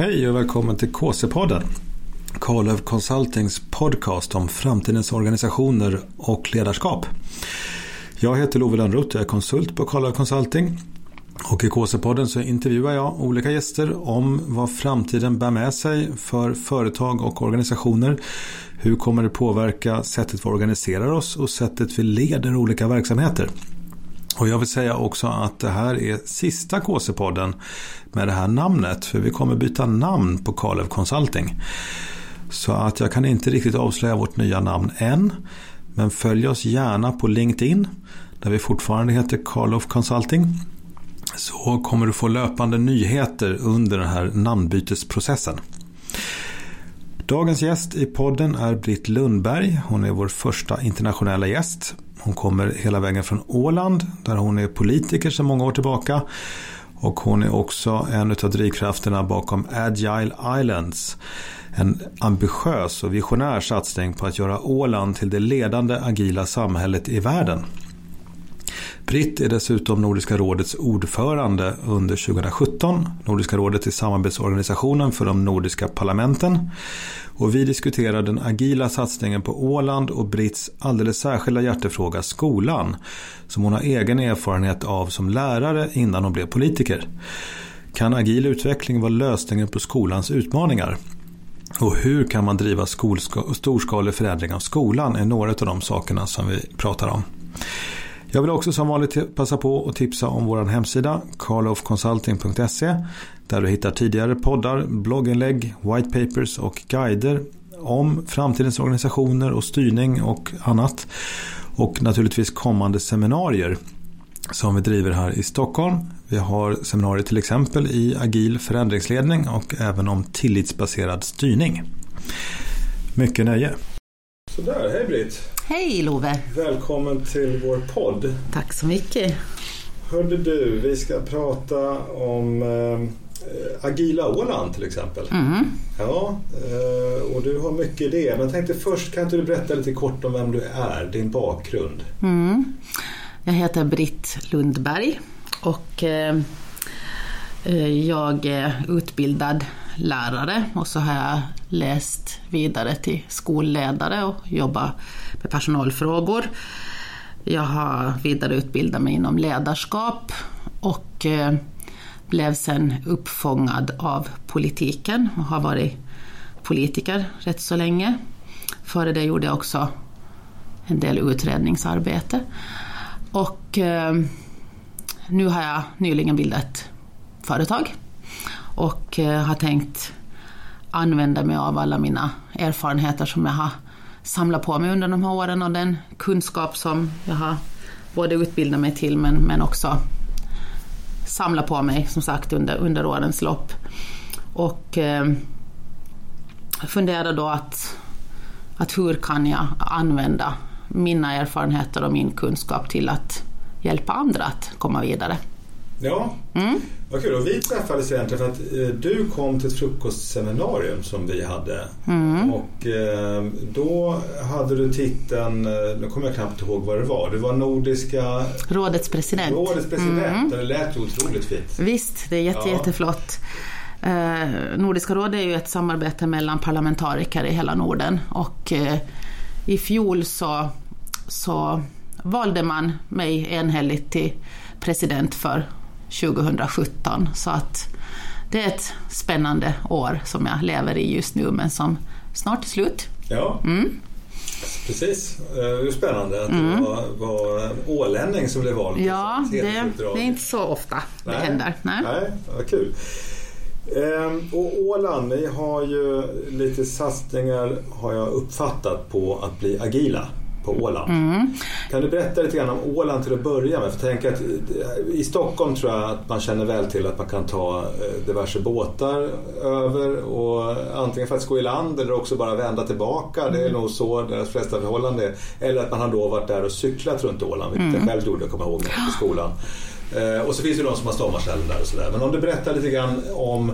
Hej och välkommen till KC-podden. Karlöf Consultings podcast om framtidens organisationer och ledarskap. Jag heter Love Lönnroth, och är konsult på Karlöf Consulting. Och i KC-podden så intervjuar jag olika gäster om vad framtiden bär med sig för företag och organisationer. Hur kommer det påverka sättet vi organiserar oss och sättet vi leder olika verksamheter. Och jag vill säga också att det här är sista KC-podden med det här namnet. För vi kommer byta namn på Kalev Consulting. Så att jag kan inte riktigt avslöja vårt nya namn än. Men följ oss gärna på LinkedIn. Där vi fortfarande heter Karloff Consulting. Så kommer du få löpande nyheter under den här namnbytesprocessen. Dagens gäst i podden är Britt Lundberg. Hon är vår första internationella gäst. Hon kommer hela vägen från Åland där hon är politiker sedan många år tillbaka. Och hon är också en av drivkrafterna bakom Agile Islands. En ambitiös och visionär satsning på att göra Åland till det ledande agila samhället i världen. Britt är dessutom Nordiska rådets ordförande under 2017. Nordiska rådet är samarbetsorganisationen för de nordiska parlamenten. Och vi diskuterar den agila satsningen på Åland och Britts alldeles särskilda hjärtefråga skolan. Som hon har egen erfarenhet av som lärare innan hon blev politiker. Kan agil utveckling vara lösningen på skolans utmaningar? Och hur kan man driva storskalig förändring av skolan är några av de sakerna som vi pratar om. Jag vill också som vanligt passa på att tipsa om vår hemsida carlofconsulting.se där du hittar tidigare poddar, blogginlägg, white papers och guider om framtidens organisationer och styrning och annat. Och naturligtvis kommande seminarier som vi driver här i Stockholm. Vi har seminarier till exempel i agil förändringsledning och även om tillitsbaserad styrning. Mycket nöje! Sådär, hej Britt! Hej Love! Välkommen till vår podd. Tack så mycket. Hörde du, vi ska prata om eh, agila Åland till exempel. Mm. Ja, eh, och du har mycket idéer. Men jag tänkte först, kan inte du berätta lite kort om vem du är, din bakgrund? Mm. Jag heter Britt Lundberg och eh, eh jag är utbildad lärare och så har jag läst vidare till skolledare och jobbat med personalfrågor. Jag har vidareutbildat mig inom ledarskap och eh, blev sen uppfångad av politiken och har varit politiker rätt så länge. Före det gjorde jag också en del utredningsarbete. Och eh, nu har jag nyligen bildat ett företag och eh, har tänkt använda mig av alla mina erfarenheter som jag har samlat på mig under de här åren och den kunskap som jag har både utbildat mig till men, men också samlat på mig som sagt under, under årens lopp. Och eh, funderar då att, att hur kan jag använda mina erfarenheter och min kunskap till att hjälpa andra att komma vidare. Ja, mm. vad kul. Och vi träffades egentligen för att eh, du kom till ett frukostseminarium som vi hade. Mm. Och eh, då hade du titeln, eh, nu kommer jag knappt ihåg vad det var. Du var Nordiska rådets president. Rådets president. Mm. Det lät ju otroligt fint. Visst, det är jätte, ja. jätteflott. Eh, Nordiska rådet är ju ett samarbete mellan parlamentariker i hela Norden och eh, i fjol så, så valde man mig enhälligt till president för 2017. Så att det är ett spännande år som jag lever i just nu men som snart är slut. Ja. Mm. Precis, det är spännande att mm. det var, var ålänning som blev vald. Ja, det, det, är inte så ofta Nej. det händer. Nej, Nej vad kul. Ehm, och Åland, ni har ju lite satsningar har jag uppfattat på att bli agila på Åland. Mm. Kan du berätta lite grann om Åland till att börja med? För tänk att eh, I Stockholm tror jag att man känner väl till att man kan ta eh, diverse båtar över och antingen för att gå i land eller också bara vända tillbaka. Mm. Det är mm. nog så deras flesta förhållanden är. Eller att man har då varit där och cyklat runt Åland, vilket mm. jag själv gjorde, jag kommer ihåg, i skolan. Eh, och så finns det de som har sommarställen där och sådär. Men om du berättar lite grann om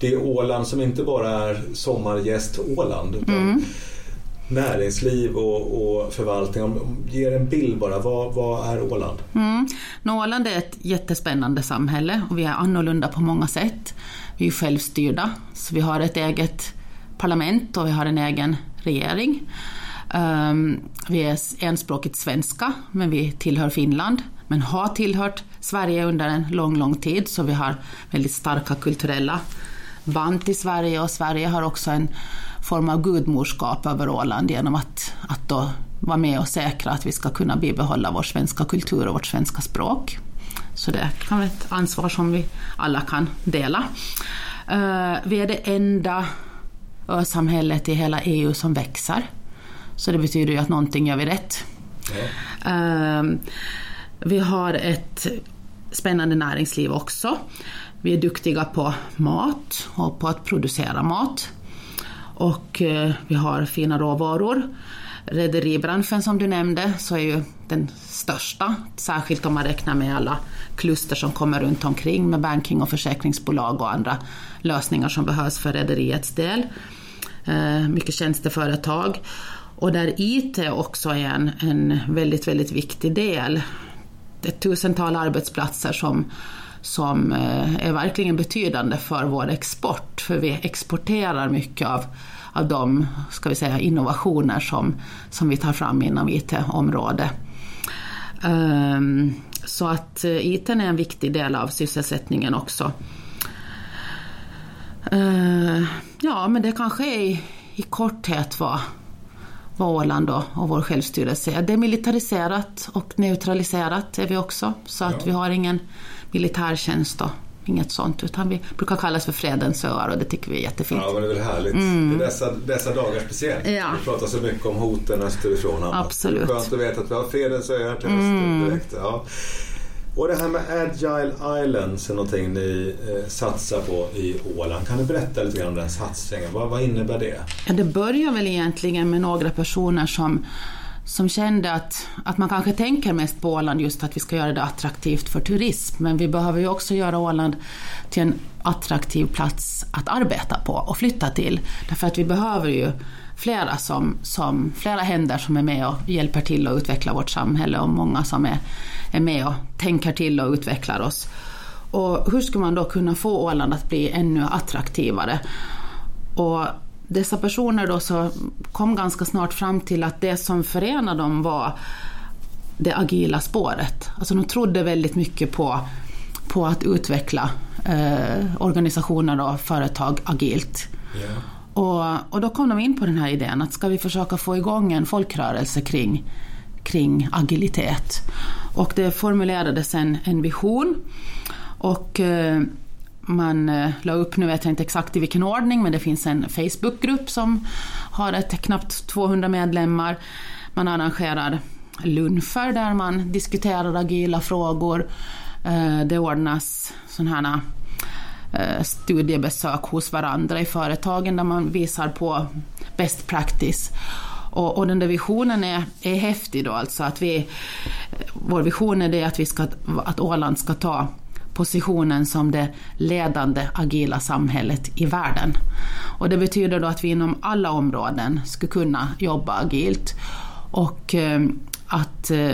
det Åland som inte bara är sommargäst Åland. Utan mm näringsliv och, och förvaltning. Om, ger en bild bara, vad, vad är Åland? Mm. Åland är ett jättespännande samhälle och vi är annorlunda på många sätt. Vi är självstyrda, så vi har ett eget parlament och vi har en egen regering. Um, vi är enspråkigt svenska, men vi tillhör Finland, men har tillhört Sverige under en lång, lång tid, så vi har väldigt starka kulturella band till Sverige och Sverige har också en form av gudmorskap över Åland genom att, att då vara med och säkra att vi ska kunna bibehålla vår svenska kultur och vårt svenska språk. Så det kan vara ett ansvar som vi alla kan dela. Uh, vi är det enda samhället i hela EU som växer. Så det betyder ju att någonting gör vi rätt. Ja. Uh, vi har ett spännande näringsliv också. Vi är duktiga på mat och på att producera mat. Och eh, vi har fina råvaror. Rederibranschen som du nämnde så är ju den största, särskilt om man räknar med alla kluster som kommer runt omkring med banking och försäkringsbolag och andra lösningar som behövs för rederiets del. Eh, mycket tjänsteföretag. Och där IT också är en, en väldigt, väldigt viktig del. Ett tusental arbetsplatser som som eh, är verkligen betydande för vår export. För vi exporterar mycket av, av de ska vi säga, innovationer som, som vi tar fram inom IT-området. Um, så att eh, IT är en viktig del av sysselsättningen också. Uh, ja, men det kanske är i, i korthet vad, vad Åland och, och vår självstyrelse är. Demilitariserat och neutraliserat är vi också, så att ja. vi har ingen militärtjänst och inget sånt. Utan vi brukar kallas för fredens öar och det tycker vi är jättefint. Ja, men det är väl härligt. Mm. I dessa, dessa dagar speciellt. Ja. Vi pratar så mycket om hoten österifrån. Absolut. Det är skönt att veta att vi har fredens öar till mm. direkt. Ja. Och det här med Agile Islands är någonting ni eh, satsar på i Åland. Kan du berätta lite grann om den satsningen? Vad, vad innebär det? Ja, det börjar väl egentligen med några personer som som kände att, att man kanske tänker mest på Åland just att vi ska göra det attraktivt för turism. Men vi behöver ju också göra Åland till en attraktiv plats att arbeta på och flytta till. Därför att vi behöver ju flera, som, som, flera händer som är med och hjälper till att utveckla vårt samhälle och många som är, är med och tänker till och utvecklar oss. Och hur ska man då kunna få Åland att bli ännu attraktivare? Och dessa personer då så kom ganska snart fram till att det som förenade dem var det agila spåret. Alltså de trodde väldigt mycket på, på att utveckla eh, organisationer och företag agilt. Yeah. Och, och då kom de in på den här idén att ska vi försöka få igång en folkrörelse kring, kring agilitet. Och det formulerades en, en vision. Och eh, man eh, la upp, nu vet jag inte exakt i vilken ordning, men det finns en Facebookgrupp som har ett knappt 200 medlemmar. Man arrangerar luncher där man diskuterar agila frågor. Eh, det ordnas sådana här eh, studiebesök hos varandra i företagen där man visar på best practice. Och, och den där visionen är, är häftig då alltså att vi, vår vision är det att, vi ska, att Åland ska ta positionen som det ledande agila samhället i världen. Och det betyder då att vi inom alla områden ska kunna jobba agilt och eh, att eh,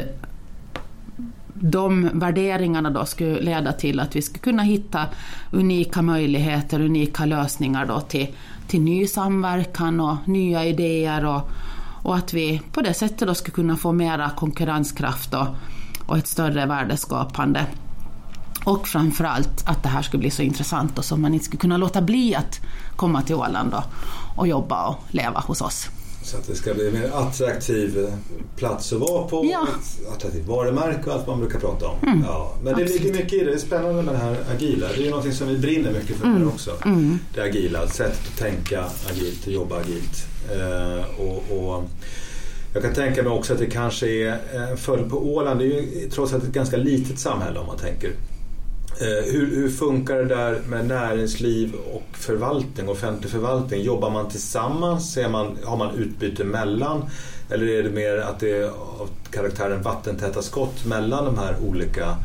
de värderingarna då skulle leda till att vi skulle kunna hitta unika möjligheter, unika lösningar då till, till ny samverkan och nya idéer och, och att vi på det sättet då skulle kunna få mera konkurrenskraft och, och ett större värdeskapande. Och framförallt att det här skulle bli så intressant och så man inte skulle kunna låta bli att komma till Åland och, och jobba och leva hos oss. Så att det ska bli en mer attraktiv plats att vara på, ja. ett attraktivt varumärke och allt man brukar prata om. Mm. Ja, men det ligger mycket i det. Det är spännande med det här agila. Det är ju någonting som vi brinner mycket för mm. också. Mm. Det agila, sättet att tänka agilt och jobba agilt. Eh, och, och jag kan tänka mig också att det kanske är en följd på Åland. Det är ju trots allt ett ganska litet samhälle om man tänker Eh, Eh, hur, hur, funkar det där med näringsliv och förvaltning, offentlig förvaltning? Jobbar man tillsammans? Är man, har man utbyte mellan? Eller är det mer att det är av karaktären vattentäta skott mellan de här olika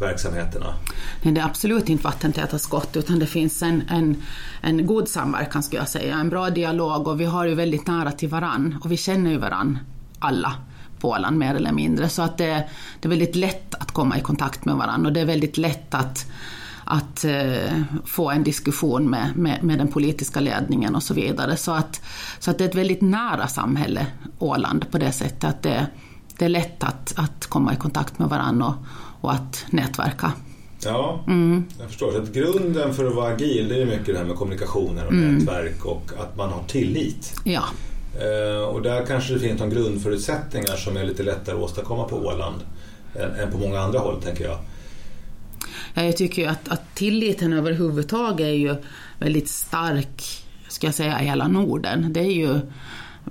verksamheterna? Nej, det är absolut inte vattentäta skott utan det finns en, en, en god samverkan skulle jag säga, en bra dialog och vi har ju väldigt nära till varann och vi känner ju varann alla på Åland mer eller mindre så att det, det är väldigt lätt att komma i kontakt med varann och det är väldigt lätt att att eh, få en diskussion med, med, med, den politiska ledningen och så vidare. Så att, så att det är ett väldigt nära samhälle, Åland, på det sättet att det, det är lätt att, att komma i kontakt med varandra och, och att nätverka. Ja, mm. jag förstår. Så att grunden för att vara agil det är mycket det här med kommunikationer och mm. nätverk och att man har tillit. Ja. Eh, och där kanske det finns någon grundförutsättningar som är lite lättare att åstadkomma på Åland än, än på många andra håll, tänker jag. Ja, jag tycker ju att, att tilliten överhuvudtaget är ju väldigt stark, ska jag säga, i hela Norden. Det är ju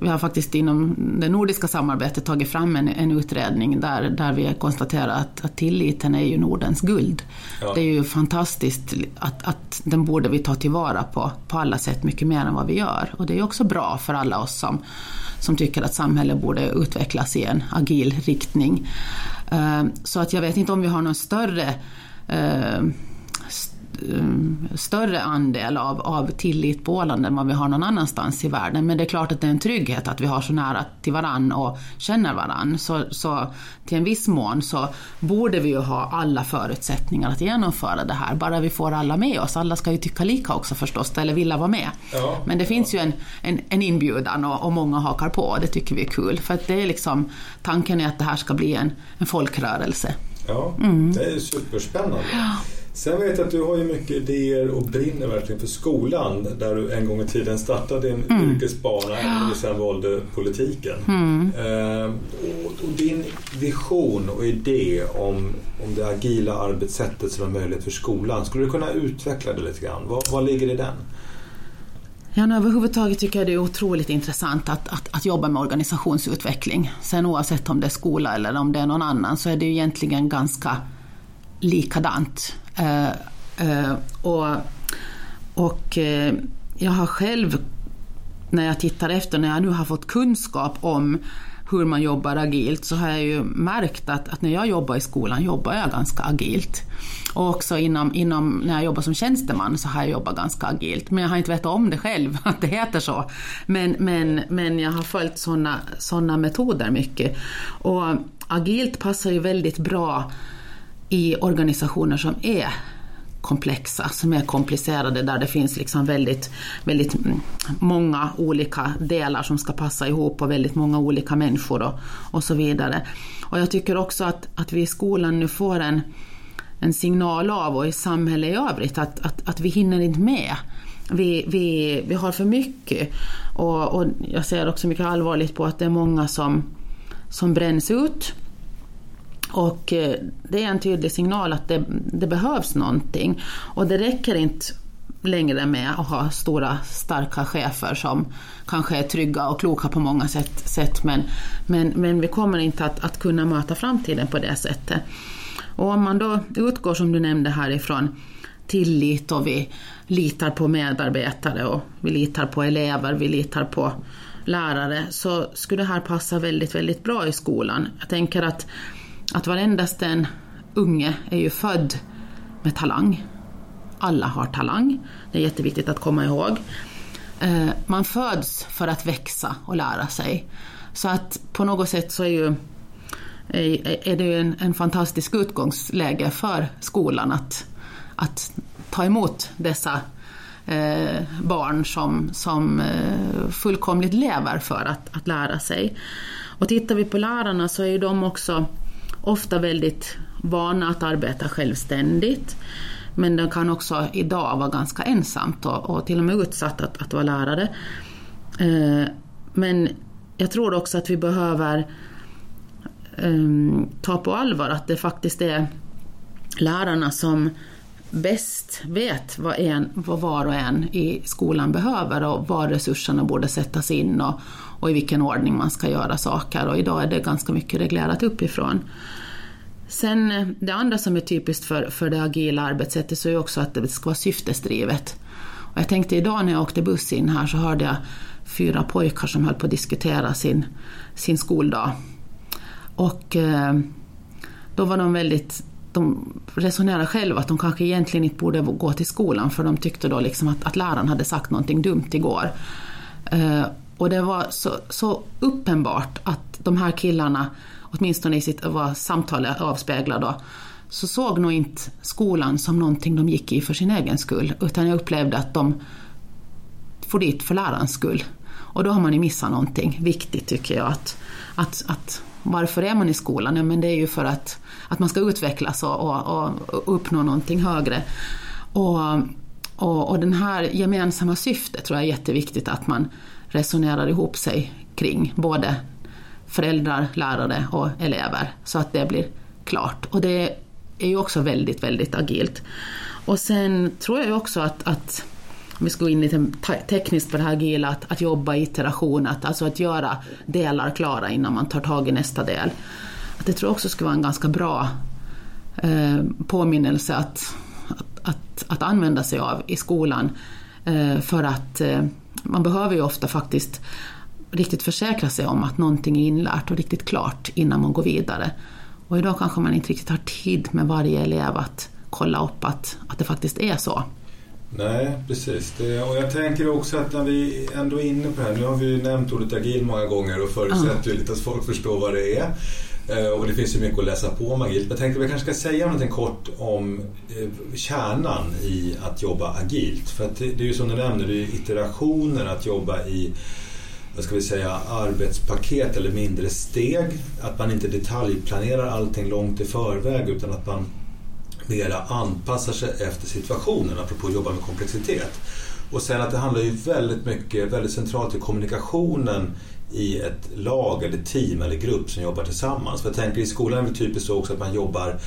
vi har faktiskt inom det nordiska samarbetet tagit fram en, en utredning där, där vi konstaterar att, att tilliten är ju Nordens guld. Ja. Det är ju fantastiskt att, att den borde vi ta tillvara på, på alla sätt mycket mer än vad vi gör. Och det är också bra för alla oss som, som tycker att samhället borde utvecklas i en agil riktning. Eh, så att jag vet inte om vi har någon större eh, större andel av, av tillit på Åland än vad vi har någon annanstans i världen. Men det är klart att det är en trygghet att vi har så nära till varann och känner varann. Så, så till en viss mån så borde vi ju ha alla förutsättningar att genomföra det här. Bara vi får alla med oss. Alla ska ju tycka lika också förstås, eller vilja vara med. Ja, Men det ja. finns ju en, en, en inbjudan och, och, många hakar på. Det tycker vi är kul. För att det är liksom, tanken är att det här ska bli en, en folkrörelse. Ja, mm. det är superspännande. Ja. Sen vet jag att du har ju mycket idéer och brinner verkligen för skolan där du en gång i tiden startade din mm. yrkesbana och sen valde politiken. Mm. Eh, och, och, din vision och idé om, om det agila arbetssättet som är möjligt för skolan, skulle du kunna utveckla det lite grann? Vad, vad ligger i den? Ja, överhuvudtaget tycker jag det är otroligt intressant att, att, att, jobba med organisationsutveckling. Sen oavsett om det är skola eller om det är någon annan så är det ju egentligen ganska likadant. Eh, eh, och och eh, jag har själv, när jag tittar efter, när jag nu har fått kunskap om hur man jobbar agilt så har jag ju märkt att, att när jag jobbar i skolan jobbar jag ganska agilt. Och också inom, inom, när jag jobbar som tjänsteman så har jag jobbat ganska agilt. Men jag har inte vetat om det själv, att det heter så. Men, men, men jag har följt sådana såna metoder mycket. Och agilt passar ju väldigt bra i organisationer som är komplexa, som är komplicerade, där det finns liksom väldigt, väldigt mm, många olika delar som ska passa ihop och väldigt många olika människor och, och så vidare. Och jag tycker också att, att vi i skolan nu får en, en signal av och i samhället i övrigt att, att, att vi hinner inte med. Vi, vi, vi har för mycket och, och jag ser också mycket allvarligt på att det är många som, som bränns ut och eh, det är en tydlig signal att det, det, behövs någonting. Och det räcker inte längre med att ha stora starka chefer som kanske är trygga och kloka på många sätt, sätt men, men, men vi kommer inte att, att kunna möta framtiden på det sättet. Och om man då utgår, som du nämnde härifrån, tillit och vi litar på medarbetare och vi litar på elever, vi litar på lärare, så skulle det här passa väldigt, väldigt bra i skolan. Jag tänker att att varendast en unge är ju född med talang. Alla har talang, det är jätteviktigt att komma ihåg. Eh, man föds för att växa och lära sig. Så att på något sätt så är, ju, är det ju en, en fantastisk utgångsläge för skolan att, att ta emot dessa eh, barn som, som eh, fullkomligt lever för att, att lära sig. Och tittar vi på lärarna så är ju de också ofta väldigt vana att arbeta självständigt. Men de kan också idag vara ganska ensamt och, och till och med utsatt att, att vara lärare. Eh, men jag tror också att vi behöver eh, ta på allvar att det faktiskt är lärarna som bäst vet vad, en, vad var och en i skolan behöver och var resurserna borde sättas in och, och i vilken ordning man ska göra saker. Och idag är det ganska mycket reglerat uppifrån. Sen eh, det andra som är typiskt för, för det agila arbetssättet så är också att det ska vara syftesdrivet. Och jag tänkte idag när jag åkte buss in här så hörde jag fyra pojkar som höll på att diskutera sin, sin skoldag. Och eh, då var de väldigt de resonerade själva att de kanske egentligen inte borde gå till skolan för de tyckte då liksom att, att läraren hade sagt någonting dumt igår. Eh, och det var så, så, uppenbart att de här killarna, åtminstone i sitt vad samtalet avspeglar då, så såg nog inte skolan som någonting de gick i för sin egen skull, utan jag upplevde att de får dit för lärarens skull. Och då har man ju missat någonting viktigt tycker jag. Att, att, att varför är man i skolan? Ja, men det är ju för att, att man ska utvecklas och, och, och uppnå någonting högre. Och, och, och den här gemensamma syftet tror jag är jätteviktigt att man resonerar ihop sig kring. Både föräldrar, lärare och elever. Så att det blir klart. Och det är ju också väldigt, väldigt agilt. Och sen tror jag ju också att, att om vi ska gå in lite tekniskt på det här agila, att, att jobba i iteration, att, alltså att göra delar klara innan man tar tag i nästa del. Att det tror jag också skulle vara en ganska bra eh, påminnelse att, att, att, att, använda sig av i skolan. Eh, för att eh, man behöver ju ofta faktiskt riktigt försäkra sig om att någonting är inlärt och riktigt klart innan man går vidare. Och idag kanske man inte riktigt har tid med varje elev att kolla upp att, att det faktiskt är så. Nej, precis. Det, och jag tänker också att när vi ändå är inne på det här, nu har vi ju nämnt ordet agil många gånger och förutsätter ju lite att folk förstår vad det är. Eh, och det finns ju mycket att läsa på om agilt. Men jag tänkte att vi kanske ska säga någonting kort om eh, kärnan i att jobba agilt. För att det, det är ju som du nämner, det är iterationer att jobba i vad ska vi säga, arbetspaket eller mindre steg. Att man inte detaljplanerar allting långt i förväg utan att man mera anpassar sig efter situationen, apropå att jobba med komplexitet. Och sen att det handlar ju väldigt mycket, väldigt centralt i kommunikationen i ett lag eller team eller grupp som jobbar tillsammans. För jag tänker i skolan är det typiskt så också att man jobbar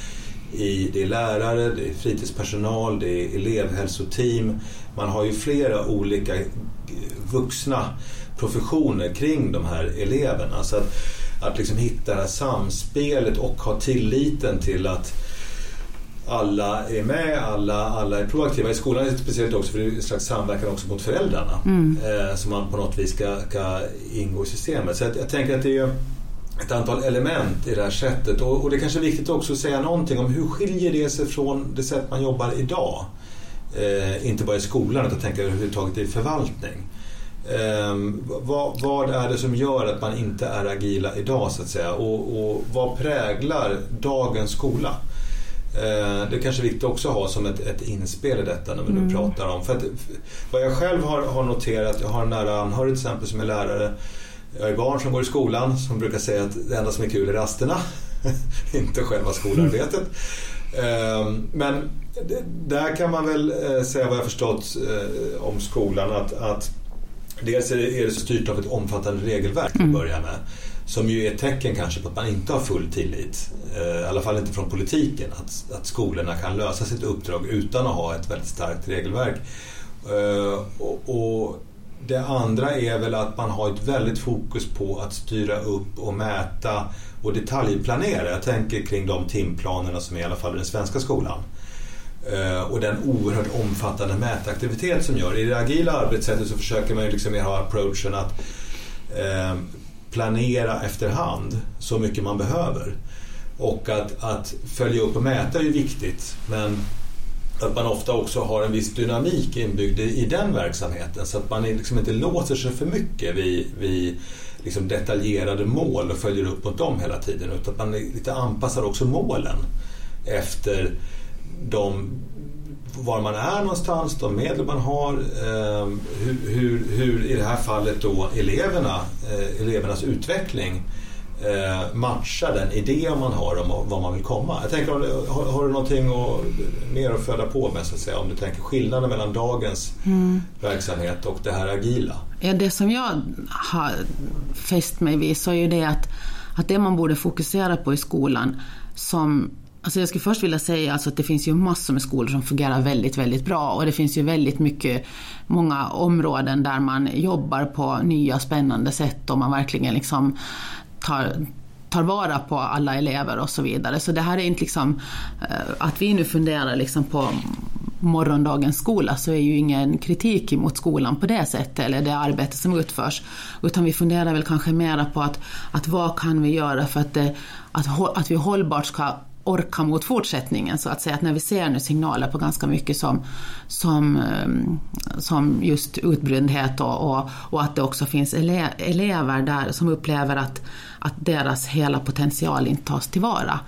i, det är lärare, det är fritidspersonal, det är elevhälsoteam. Man har ju flera olika vuxna professioner kring de här eleverna. Så att, att liksom hitta det här samspelet och ha tilliten till att alla är med, alla, alla är proaktiva. I skolan är det speciellt också för det är en slags samverkan också mot föräldrarna mm. eh, som man på något vis ska, ska ingå i systemet. Så jag, jag tänker att det är ett antal element i det här sättet och, och, det är kanske är viktigt också att säga någonting om hur skiljer det sig från det sätt man jobbar idag? Eh, inte bara i skolan utan tänka överhuvudtaget i förvaltning. Eh, vad, vad, är det som gör att man inte är agila idag så att säga och, och vad präglar dagens skola? Eh, det är kanske är viktigt också att ha som ett, ett inspel i detta när vi nu mm. pratar om. För att, vad jag själv har, har noterat, jag har en nära anhörig till exempel som är lärare. Jag har barn som går i skolan som brukar säga att det enda som är kul är rasterna. Inte själva skolarbetet. Mm. Men där kan man väl eh, säga vad jag förstått om skolan att, att dels är det, är det så styrt av ett omfattande regelverk till att mm. börja med. Som ju är ett tecken kanske på att man inte har full tillit, eh, i alla fall inte från politiken, att, att skolorna kan lösa sitt uppdrag utan att ha ett väldigt starkt regelverk. Eh, och, och det andra är väl att man har ett väldigt fokus på att styra upp och mäta och detaljplanera. Jag tänker kring de timplanerna som är i alla fall i den svenska skolan. Eh, och den oerhört omfattande mätaktivitet som gör. I det agila arbetssättet så försöker man ju liksom ha approachen att eh, planera efterhand så mycket man behöver. Och att, att följa upp och mäta är ju viktigt men att man ofta också har en viss dynamik inbyggd i, i den verksamheten så att man liksom inte låser sig för mycket vid, vid liksom detaljerade mål och följer upp mot dem hela tiden utan att man lite anpassar också målen efter de var man är någonstans, de medel man har, eh, hur, hur, hur, i det här fallet då eleverna, eh, elevernas utveckling eh, matchar den idé man har om vad man vill komma. Jag tänker, har, har du någonting att, mer att föda på med så att säga, om du tänker skillnaden mellan dagens mm. verksamhet och det här agila? Ja, det som jag har fäst mig vid så är ju det att, att det man borde fokusera på i skolan som Alltså jag skulle först vilja säga alltså att det finns ju massor med skolor som fungerar väldigt, väldigt bra och det finns ju väldigt mycket, många områden där man jobbar på nya spännande sätt och man verkligen liksom tar, tar vara på alla elever och så vidare. Så det här är inte liksom, eh, att vi nu funderar liksom på morgondagens skola så är ju ingen kritik mot skolan på det sättet eller det arbete som utförs. Utan vi funderar väl kanske mera på att, att vad kan vi göra för att, det, att, att vi hållbart ska orka mot fortsättningen så att säga. Att när vi ser nu signaler på ganska mycket som, som, ehm, som just utbrändhet och, och, och, att det också finns ele, elever där som upplever att, att deras hela potential inte tas tillvara.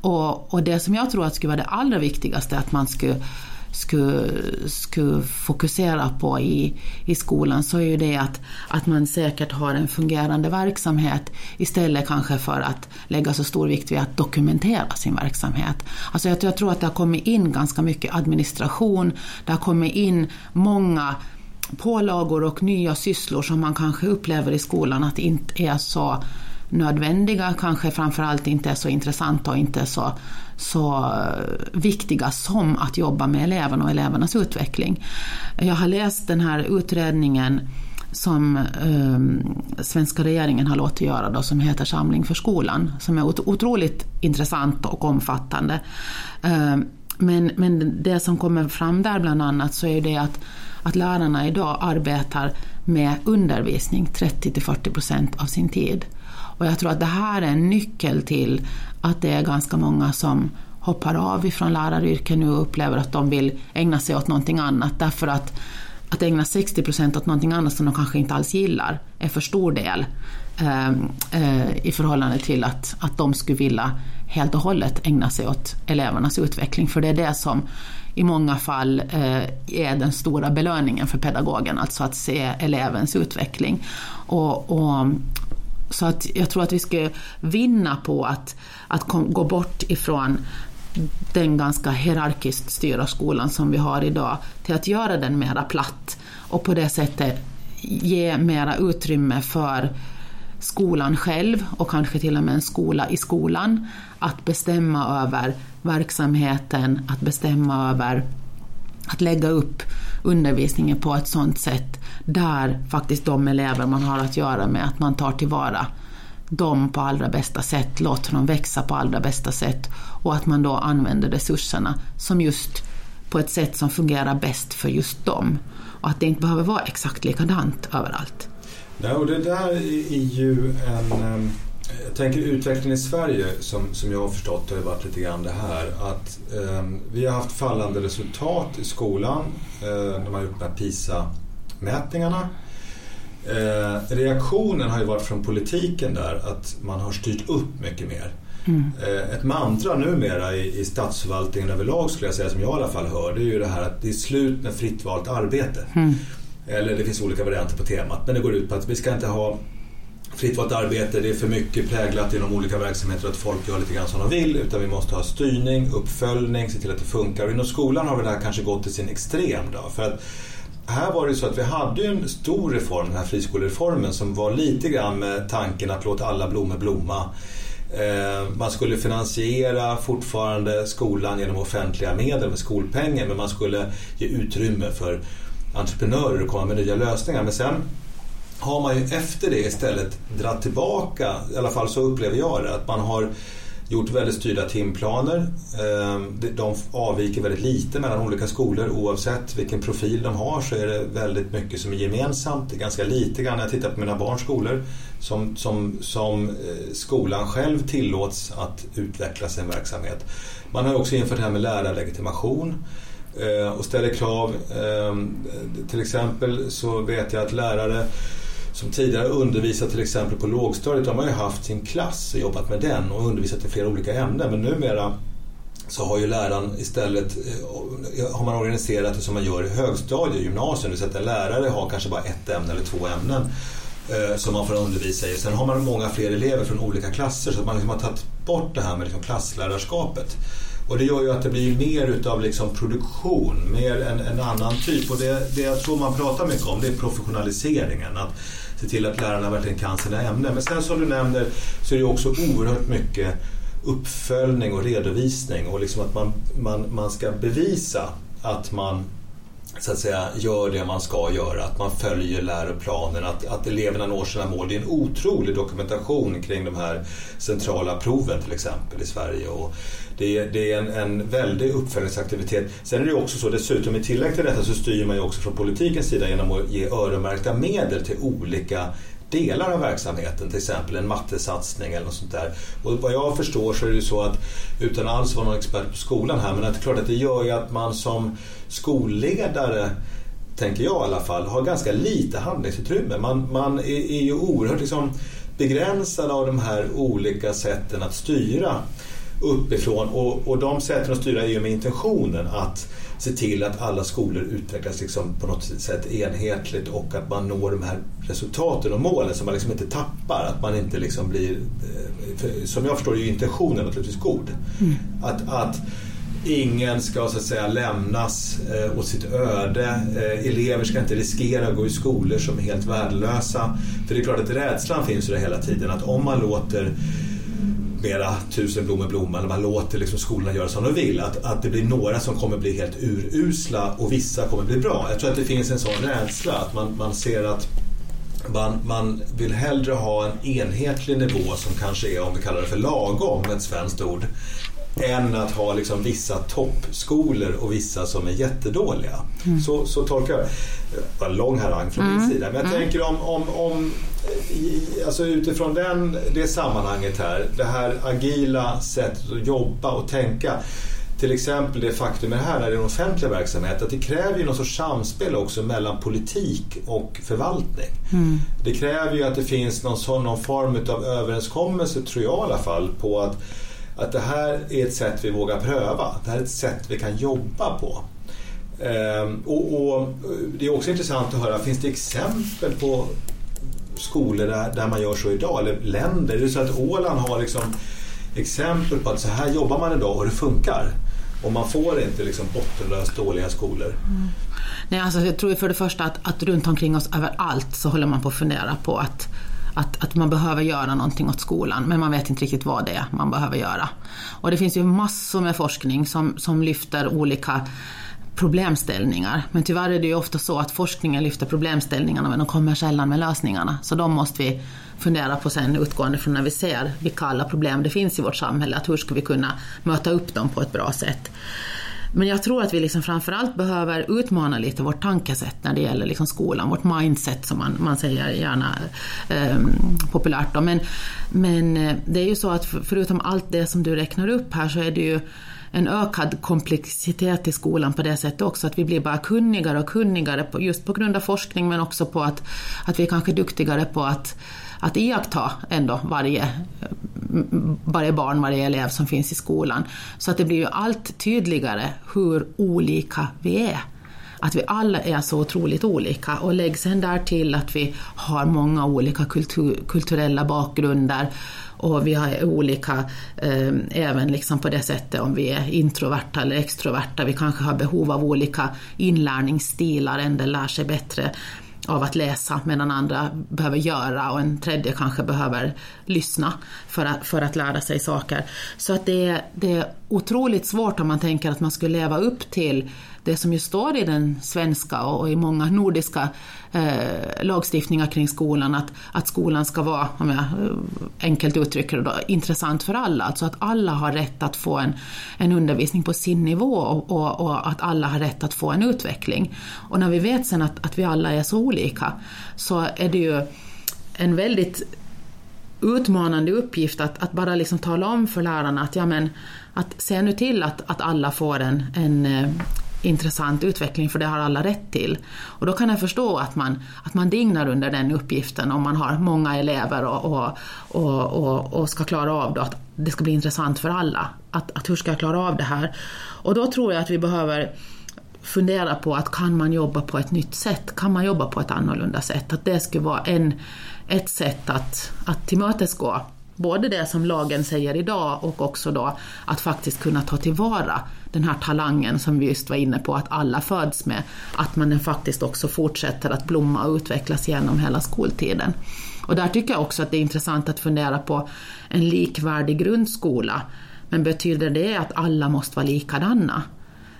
Och, och det som jag tror att skulle vara det allra viktigaste att man skulle skulle, skulle fokusera på i, i skolan så är ju det att, att man säkert har en fungerande verksamhet istället kanske för att lägga så stor vikt vid att dokumentera sin verksamhet. Alltså jag, jag tror att det har kommit in ganska mycket administration, det har kommit in många pålagor och nya sysslor som man kanske upplever i skolan att inte är så nödvändiga, kanske framförallt inte är så intressanta och inte så, så eh, viktiga som att jobba med eleverna och elevernas utveckling. Jag har läst den här utredningen som eh, svenska regeringen har låtit göra då, som heter Samling för skolan, som är otroligt intressant och omfattande. Eh, men, men det som kommer fram där bland annat så är det att, att lärarna idag arbetar med undervisning 30-40 procent av sin tid. Och jag tror att det här är en nyckel till att det är ganska många som hoppar av ifrån läraryrket nu och upplever att de vill ägna sig åt någonting annat därför att att ägna 60 procent åt någonting annat som de kanske inte alls gillar är för stor del eh, eh, i förhållande till att, att de skulle vilja helt och hållet ägna sig åt elevernas utveckling. För det är det som i många fall eh, är den stora belöningen för pedagogen, alltså att se elevens utveckling. Och, och, så att jag tror att vi ska vinna på att, att kom, gå bort ifrån den ganska hierarkiskt styrda skolan som vi har idag till att göra den mera platt och på det sättet ge mera utrymme för skolan själv och kanske till och med en skola i skolan att bestämma över verksamheten, att bestämma över att lägga upp undervisningen på ett sådant sätt där faktiskt de elever man har att göra med, att man tar tillvara dem på allra bästa sätt, låter dem växa på allra bästa sätt och att man då använder resurserna som just på ett sätt som fungerar bäst för just dem. Och att det inte behöver vara exakt likadant överallt. Nej, och det där är ju en... Ehm, jag tänker utvecklingen i Sverige som, som jag har förstått har varit lite grann det här att eh, vi har haft fallande resultat i skolan eh, när man gjort de här PISA-mätningarna. Eh, reaktionen har ju varit från politiken där att man har styrt upp mycket mer. Mm. Eh, ett mantra numera i, i statsförvaltningen överlag skulle jag säga, som jag i alla fall hör, det är ju det här att det är slut med fritt valt arbete. Mm. Eller det finns olika varianter på temat, men det går ut på att vi ska inte ha fritt valt arbete, det är för mycket präglat inom olika verksamheter att folk gör lite grann som de vill utan vi måste ha styrning, uppföljning, se till att det funkar. Och inom skolan har vi det här kanske gått till sin extrem. Då, för att här var det så att vi hade en stor reform, den här friskolereformen, som var lite grann med tanken att låta alla blommor blomma. Eh, man skulle finansiera fortfarande skolan genom offentliga medel med skolpengen men man skulle ge utrymme för entreprenörer att komma med nya lösningar. Men sen har man ju efter det istället dragit tillbaka, i alla fall så upplever jag det, att man har gjort väldigt styrda timplaner. Ehm, de avviker väldigt lite mellan olika skolor oavsett vilken profil de har så är det väldigt mycket som är gemensamt. Det är ganska lite grann när jag tittar på mina barns skolor som, som, som eh, skolan själv tillåts att utveckla sin verksamhet. Man har också infört det här med lärarlegitimation eh, och ställer krav. Ehm, till exempel så vet jag att lärare som tidigare undervisat till exempel på lågstadiet, de har ju haft sin klass och jobbat med den och undervisat i flera olika ämnen. Men numera så har ju läraren istället eh, har man organiserat det som man gör i högstadiet, gymnasium. Det vill säga att en lärare har kanske bara ett ämne eller två ämnen eh, som man får undervisa i. Sen har man många fler elever från olika klasser så att man liksom har tagit bort det här med liksom klasslärarskapet. Och det gör ju att det blir mer utav liksom produktion, mer en, en annan typ. Och det, det jag tror man pratar mycket om det är professionaliseringen. Att se till att lärarna verkligen kan sina ämnen. Men sen som du nämner så är det också oerhört mycket uppföljning och redovisning och liksom att man, man, man ska bevisa att man så att säga gör det man ska göra, att man följer läroplanen, att, att eleverna når sina mål. Det är en otrolig dokumentation kring de här centrala proven till exempel i Sverige. Och det, är, det är en, en väldig uppföljningsaktivitet. Sen är det också så dessutom i tillägg till detta så styr man ju också från politikens sida genom att ge öronmärkta medel till olika delar av verksamheten, till exempel en mattesatsning eller något sånt där. Och vad jag förstår så är det ju så att, utan alls vara någon expert på skolan här, men att det är klart att det gör ju att man som skolledare tänker jag i alla fall, har ganska lite handlingsutrymme. Man, man är, är ju oerhört liksom begränsad av de här olika sätten att styra uppifrån och, och de sätten att styra är ju med intentionen att se till att alla skolor utvecklas liksom på något sätt enhetligt och att man når de här resultaten och målen så man liksom inte tappar. Att man inte liksom blir, eh, som jag förstår är ju intentionen naturligtvis god. Mm. Att, att ingen ska så att säga lämnas eh, åt sitt öde. Eh, elever ska inte riskera att gå i skolor som är helt värdelösa. För det är klart att rädslan finns ju där hela tiden att om man låter mera tusen blommor blomma, eller man låter liksom skolorna göra som de vill. Att, att det blir några som kommer bli helt urusla och vissa kommer bli bra. Jag tror att det finns en sån rädsla att man, man ser att man, man vill hellre ha en enhetlig nivå som kanske är, om vi kallar det för lagom, ett svenskt ord, än att ha liksom vissa toppskolor och vissa som är jättedåliga. Mm. Så, så tolkar jag det. var en lång harang från mm. min sida. Men jag mm. tänker om, om, om alltså utifrån den, det sammanhanget här, det här agila sättet att jobba och tänka. Till exempel det faktum här när det är en offentlig verksamhet att det kräver ju någon sorts samspel också mellan politik och förvaltning. Mm. Det kräver ju att det finns någon, någon form av överenskommelse, tror jag i alla fall, på att att det här är ett sätt vi vågar pröva. Det här är ett sätt vi kan jobba på. Ehm, och, och, Det är också intressant att höra, finns det exempel på skolor där, där man gör så idag, eller länder? Är det så att Åland har liksom exempel på att så här jobbar man idag och det funkar? Och man får inte liksom bottenlöst dåliga skolor. Mm. Nej, alltså jag tror för det första att, att runt omkring oss överallt så håller man på att fundera på att att, att man behöver göra någonting åt skolan men man vet inte riktigt vad det är man behöver göra. Och det finns ju massor med forskning som, som lyfter olika problemställningar. Men tyvärr är det ju ofta så att forskningen lyfter problemställningarna men de kommer sällan med lösningarna. Så de måste vi fundera på sen utgående från när vi ser vilka alla problem det finns i vårt samhälle. Att hur ska vi kunna möta upp dem på ett bra sätt. Men jag tror att vi liksom framförallt behöver utmana lite vårt tankesätt när det gäller liksom skolan, vårt mindset som man, man säger gärna eh, populärt. Då. Men, men eh, det är ju så att förutom allt det som du räknar upp här så är det ju en ökad komplexitet i skolan på det sättet också, att vi blir bara kunnigare och kunnigare på, just på grund av forskning men också på att, att vi är kanske duktigare på att att iaktta ändå varje, varje barn, varje elev som finns i skolan. Så att det blir ju allt tydligare hur olika vi är. Att vi alla är så otroligt olika och lägg sen där till att vi har många olika kultur, kulturella bakgrunder och vi har olika eh, även liksom på det sättet om vi är introverta eller extroverta. Vi kanske har behov av olika inlärningsstilar, en del lär sig bättre av att läsa medan andra behöver göra och en tredje kanske behöver lyssna för att, för att lära sig saker. Så att det, är, det är otroligt svårt om man tänker att man skulle leva upp till det som ju står i den svenska och i många nordiska eh, lagstiftningar kring skolan, att, att skolan ska vara, om jag eh, enkelt uttrycker det, då, intressant för alla. Alltså att alla har rätt att få en, en undervisning på sin nivå och, och, och, att alla har rätt att få en utveckling. Och när vi vet sen att, att vi alla är så olika så är det ju en väldigt utmanande uppgift att, att bara liksom tala om för lärarna att, ja, men, att se nu till att, att alla får en, en, eh, intressant utveckling för det har alla rätt till. Och då kan jag förstå att man, att man dignar under den uppgiften om man har många elever och, och, och, och, och ska klara av det, att det ska bli intressant för alla. Att, att hur ska jag klara av det här? Och då tror jag att vi behöver fundera på att kan man jobba på ett nytt sätt? Kan man jobba på ett annorlunda sätt? Att det skulle vara en, ett sätt att, att tillmötesgå både det som lagen säger idag och också då att faktiskt kunna ta tillvara den här talangen som vi just var inne på att alla föds med, att man faktiskt också fortsätter att blomma och utvecklas genom hela skoltiden. Och där tycker jag också att det är intressant att fundera på en likvärdig grundskola. Men betyder det att alla måste vara likadana?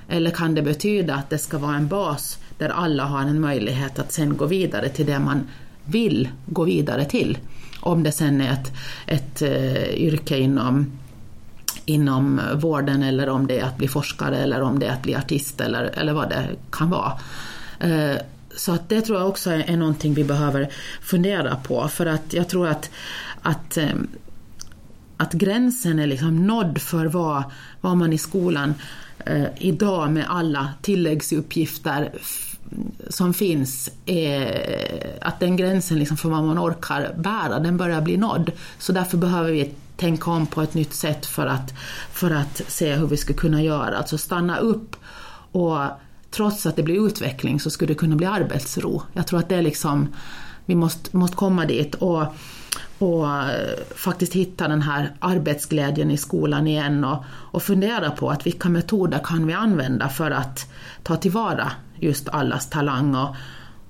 Eller kan det betyda att det ska vara en bas där alla har en möjlighet att sen gå vidare till det man vill gå vidare till? Om det sen är ett, ett uh, yrke inom inom vården eller om det är att bli forskare eller om det är att bli artist eller, eller vad det kan vara. Eh, så att det tror jag också är någonting vi behöver fundera på för att jag tror att, att, eh, att gränsen är liksom nådd för vad, vad man i skolan eh, idag med alla tilläggsuppgifter som finns, att den gränsen liksom för vad man orkar bära, den börjar bli nådd. Så därför behöver vi tänka om på ett nytt sätt för att, för att se hur vi ska kunna göra. Alltså stanna upp och trots att det blir utveckling så skulle det kunna bli arbetsro. Jag tror att det är liksom, vi måste, måste komma dit och, och eh, faktiskt hitta den här arbetsglädjen i skolan igen och, och fundera på att vilka metoder kan vi använda för att ta tillvara just allas talang och,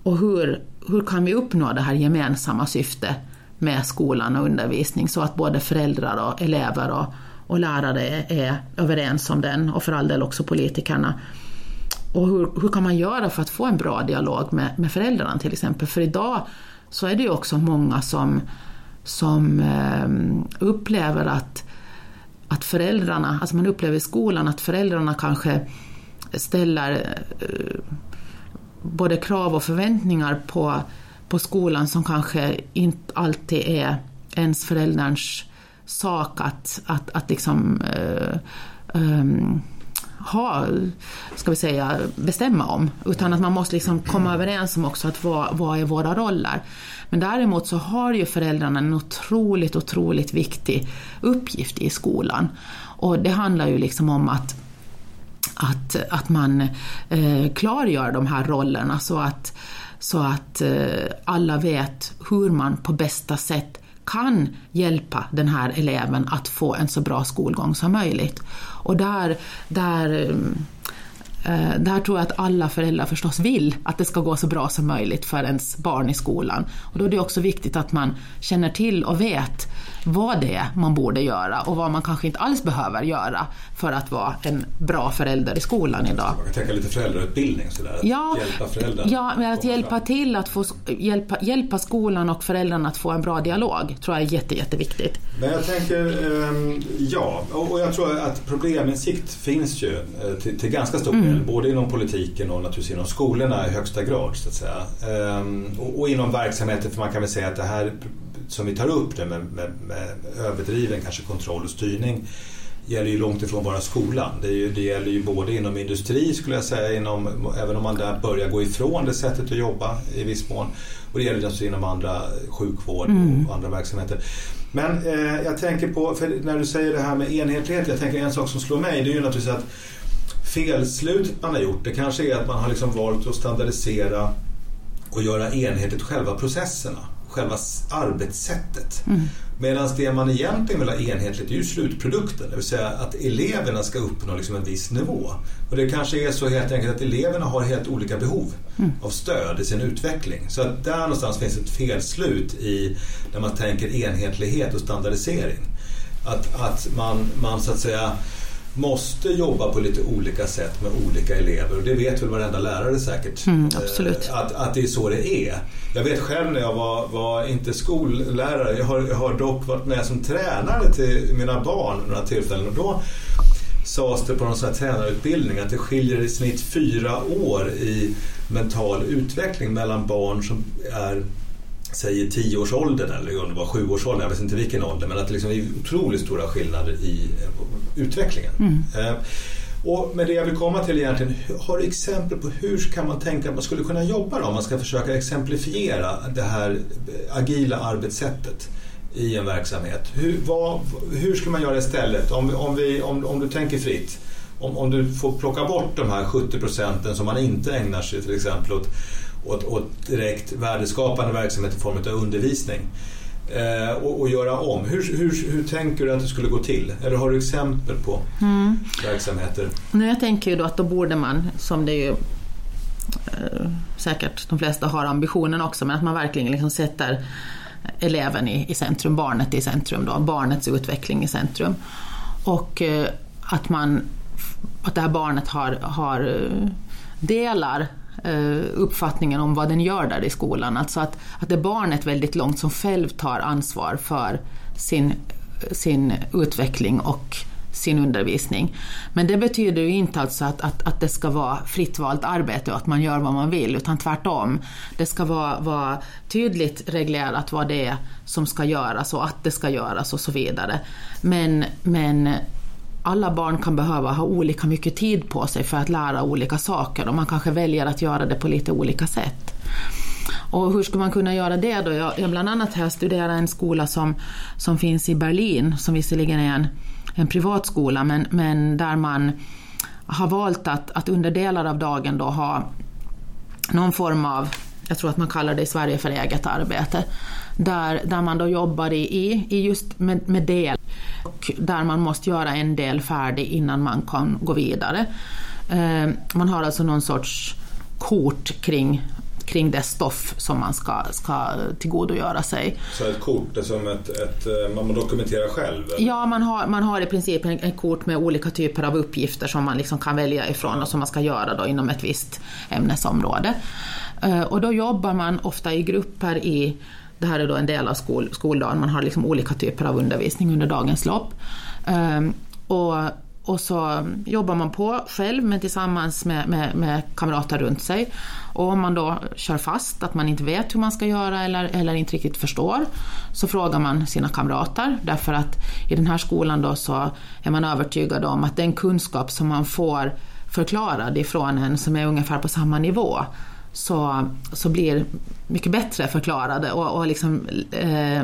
och hur, hur kan vi uppnå det här gemensamma syftet med skolan och undervisning så att både föräldrar och elever och, och lärare är överens om den och för all del också politikerna. Och hur, hur kan man göra för att få en bra dialog med, med föräldrarna till exempel? För idag så är det ju också många som, som eh, upplever att, att föräldrarna, alltså man upplever i skolan att föräldrarna kanske ställer eh, både krav och förväntningar på, på skolan som kanske inte alltid är ens förälderns sak att, att, att liksom eh, um, ha, ska vi säga, bestämma om. Utan att man måste liksom komma överens om också att vad, vad är våra roller. Men däremot så har ju föräldrarna en otroligt, otroligt viktig uppgift i skolan. Och det handlar ju liksom om att att, att man eh, klargör de här rollerna så att, så att eh, alla vet hur man på bästa sätt kan hjälpa den här eleven att få en så bra skolgång som möjligt. Och där, där eh, eh, där tror jag att alla föräldrar förstås vill att det ska gå så bra som möjligt för ens barn i skolan. Och då är det också viktigt att man känner till och vet vad det är man borde göra och vad man kanske inte alls behöver göra för att vara en bra förälder i skolan idag. Man kan tänka lite föräldrautbildning sådär, att ja, hjälpa föräldrarna. Ja, men att hjälpa till att få hjälpa, hjälpa skolan och föräldrarna att få en bra dialog tror jag är jätte, jätteviktigt. Men jag tänker, ehm, ja, och jag tror att probleminsikt finns ju eh, till, till ganska stor del. Mm. Både inom politiken och naturligtvis inom skolorna i högsta grad. Så att säga. Ehm, och, och inom verksamheter, för man kan väl säga att det här som vi tar upp det med, med, med överdriven kanske kontroll och styrning gäller ju långt ifrån bara skolan. Det, ju, det, gäller ju både inom industri skulle jag säga, inom, även om man där börjar gå ifrån det sättet att jobba i viss mån. Och det gäller också inom andra sjukvård mm. och andra verksamheter. Men eh, jag tänker på, när du säger det här med enhetlighet, jag tänker en sak som slår mig det är ju naturligtvis att felslutet man har gjort det kanske är att man har liksom valt att standardisera och göra enhetligt själva processerna själva arbetssättet. Mm. Medan det man egentligen vill ha enhetligt är ju slutprodukten, det vill säga att eleverna ska uppnå liksom en viss nivå. Och det kanske är så helt enkelt att eleverna har helt olika behov mm. av stöd i sin utveckling. Så att där någonstans finns ett felslut i när man tänker enhetlighet och standardisering. Att, att man, man så att säga måste jobba på lite olika sätt med olika elever och det vet väl varenda lärare säkert. Mm, absolut. Att, att det är så det är. Jag vet själv när jag var, var inte skollärare, jag har, jag har dock varit med som tränare till mina barn några tillfällen och då sades det på någon sån här tränarutbildning att det skiljer i snitt fyra år i mental utveckling mellan barn som är säg i tioårsåldern eller om det var sjuårsåldern, jag vet inte vilken ålder, men att det liksom är otroligt stora skillnader i eh, utvecklingen. Mm. Eh, och med det jag vill komma till egentligen, har du exempel på hur kan man tänka att man skulle kunna jobba då, om man ska försöka exemplifiera det här agila arbetssättet i en verksamhet. Hur, vad, hur skulle man göra istället? Om, om, vi, om, om du tänker fritt, om, om du får plocka bort de här 70 procenten som man inte ägnar sig till exempel åt åt, åt direkt värdeskapande verksamhet i form av undervisning. Eh, och, och, göra om. Hur, hur, hur tänker du att det skulle gå till? Eller har du exempel på mm. verksamheter? Nej, jag tänker ju då att då borde man, som det ju eh, säkert de flesta har ambitionen också, men att man verkligen liksom sätter eleven i, i centrum, barnet i centrum, då, barnets utveckling i centrum. Och eh, att man att det här barnet har, har eh, delar Eh, uppfattningen om vad den gör där i skolan. Alltså att, att det är barnet väldigt långt som själv tar ansvar för sin, sin utveckling och sin undervisning. Men det betyder ju inte alltså att, att, att det ska vara fritt valt arbete och att man gör vad man vill, utan tvärtom. Det ska vara, vara tydligt reglerat vad det är som ska göras och att det ska göras och så vidare. Men, men alla barn kan behöva ha olika mycket tid på sig för att lära olika saker och man kanske väljer att göra det på lite olika sätt. Och hur ska man kunna göra det då? Jag, jag bland annat har studerat en skola som, som finns i Berlin, som visserligen är en, en privat skola, men, men där man har valt att, att under delar av dagen då ha någon form av, jag tror att man kallar det i Sverige för eget arbete, där, där man då jobbar i, i just med, med del och där man måste göra en del färdig innan man kan gå vidare. Eh, man har alltså någon sorts kort kring kring det stoff som man ska, ska tillgodogöra sig. Så ett kort är som ett, ett eh, man dokumenterar själv? Ja, man har, man har i princip ett kort med olika typer av uppgifter som man liksom kan välja ifrån och som man ska göra då inom ett visst ämnesområde. Eh, och då jobbar man ofta i grupper i det här är då en del av skol, skoldagen, man har liksom olika typer av undervisning under dagens lopp. Um, och, och så jobbar man på själv men tillsammans med, med, med, kamrater runt sig. Och om man då kör fast, att man inte vet hur man ska göra eller, eller inte riktigt förstår, så frågar man sina kamrater. Därför att i den här skolan då så är man övertygad om att den kunskap som man får förklarad ifrån en som är ungefär på samma nivå, så, så blir mycket bättre förklarade och, och liksom, eh,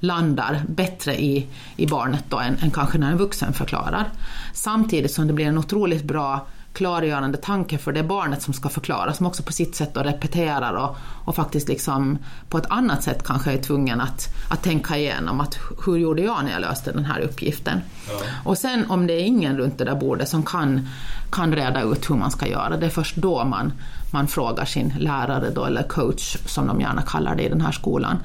landar bättre i, i barnet då än, än kanske när en vuxen förklarar. Samtidigt som det blir en otroligt bra klargörande tanke för det barnet som ska förklara, som också på sitt sätt då repeterar och, och faktiskt liksom på ett annat sätt kanske är tvungen att, att tänka igenom att hur gjorde jag när jag löste den här uppgiften? Ja. Och sen om det är ingen runt det där bordet som kan, kan reda ut hur man ska göra, det är först då man, man frågar sin lärare då, eller coach som de gärna kallar det i den här skolan.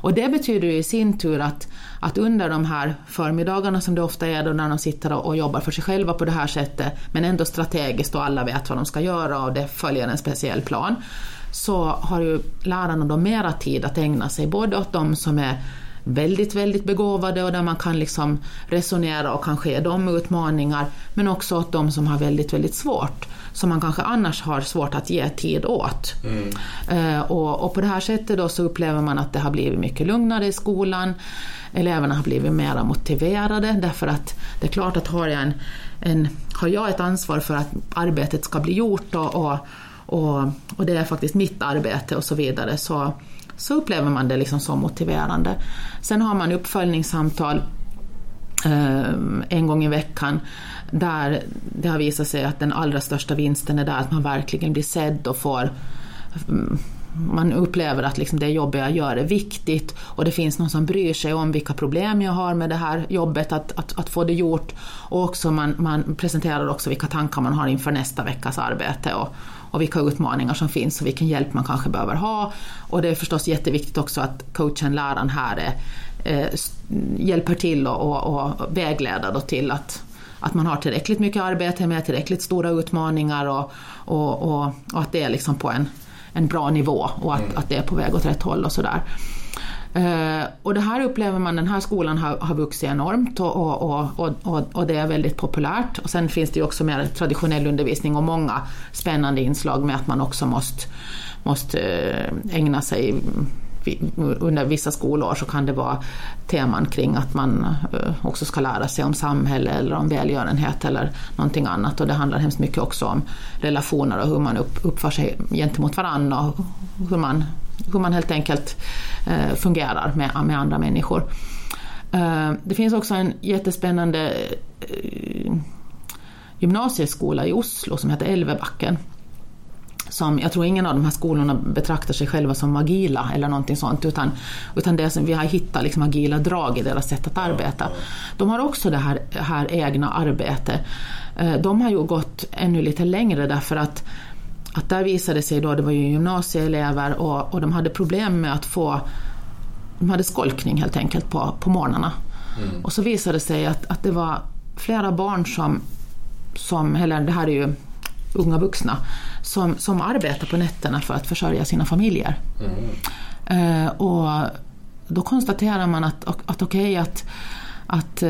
Och det betyder ju i sin tur att, att under de här förmiddagarna som det ofta är då när de sitter och jobbar för sig själva på det här sättet, men ändå strategiskt och alla vet vad de ska göra och det följer en speciell plan, så har ju lärarna då mera tid att ägna sig både åt de som är väldigt, väldigt begåvade och där man kan liksom resonera och kanske ge dem utmaningar, men också åt de som har väldigt, väldigt svårt som man kanske annars har svårt att ge tid åt. Mm. Eh, och, och, på det här sättet då så upplever man att det har blivit mycket lugnare i skolan. Eleverna har blivit mer motiverade därför att det är klart att har jag, en, en, har jag ett ansvar för att arbetet ska bli gjort och, och, och, och det är faktiskt mitt arbete och så vidare så så upplever man det liksom som motiverande. Sen har man uppföljningssamtal eh, en gång i veckan där det har visat sig att den allra största vinsten är där att man verkligen blir sedd och får mm, man upplever att liksom det jobbet jag gör är viktigt och det finns någon som bryr sig om vilka problem jag har med det här jobbet, att, att, att få det gjort. Och också man, man presenterar också vilka tankar man har inför nästa veckas arbete och, och vilka utmaningar som finns och vilken hjälp man kanske behöver ha. Och det är förstås jätteviktigt också att coachen, läraren här är, eh, hjälper till och, och, och vägleder då till att att man har tillräckligt mycket arbete med tillräckligt stora utmaningar och, och, och, och att det är liksom på en, en bra nivå och att, mm. att det är på väg åt rätt håll och sådär. Uh, och det här upplever man, den här skolan har, har vuxit enormt och, och, och, och, och det är väldigt populärt. Och sen finns det ju också mer traditionell undervisning och många spännande inslag med att man också måste, måste eh, ägna sig under vissa skolår så kan det vara teman kring att man eh, också ska lära sig om samhälle eller om välgörenhet eller någonting annat. Och det handlar hemskt mycket också om relationer och hur man uppför sig gentemot varandra och hur man, hur man helt enkelt eh, fungerar med, med andra människor. Eh, det finns också en jättespännande eh, gymnasieskola i Oslo som heter Älvebacken som, jag tror ingen av de här skolorna betraktar sig själva som agila eller någonting sånt, utan, utan det som vi har hittat liksom agila drag i deras sätt att arbeta. De har också det här, här egna arbetet. Eh, de har ju gått ännu lite längre därför att att där visade sig då, det var ju gymnasieelever och, och de hade problem med att få, de hade skolkning helt enkelt på, på morgnarna. Mm. Och så visade det sig att, att det var flera barn som, som, eller det här är ju unga vuxna, som, som arbetar på nätterna för att försörja sina familjer. Mm. Eh, och då konstaterar man att, att okej okay, att, att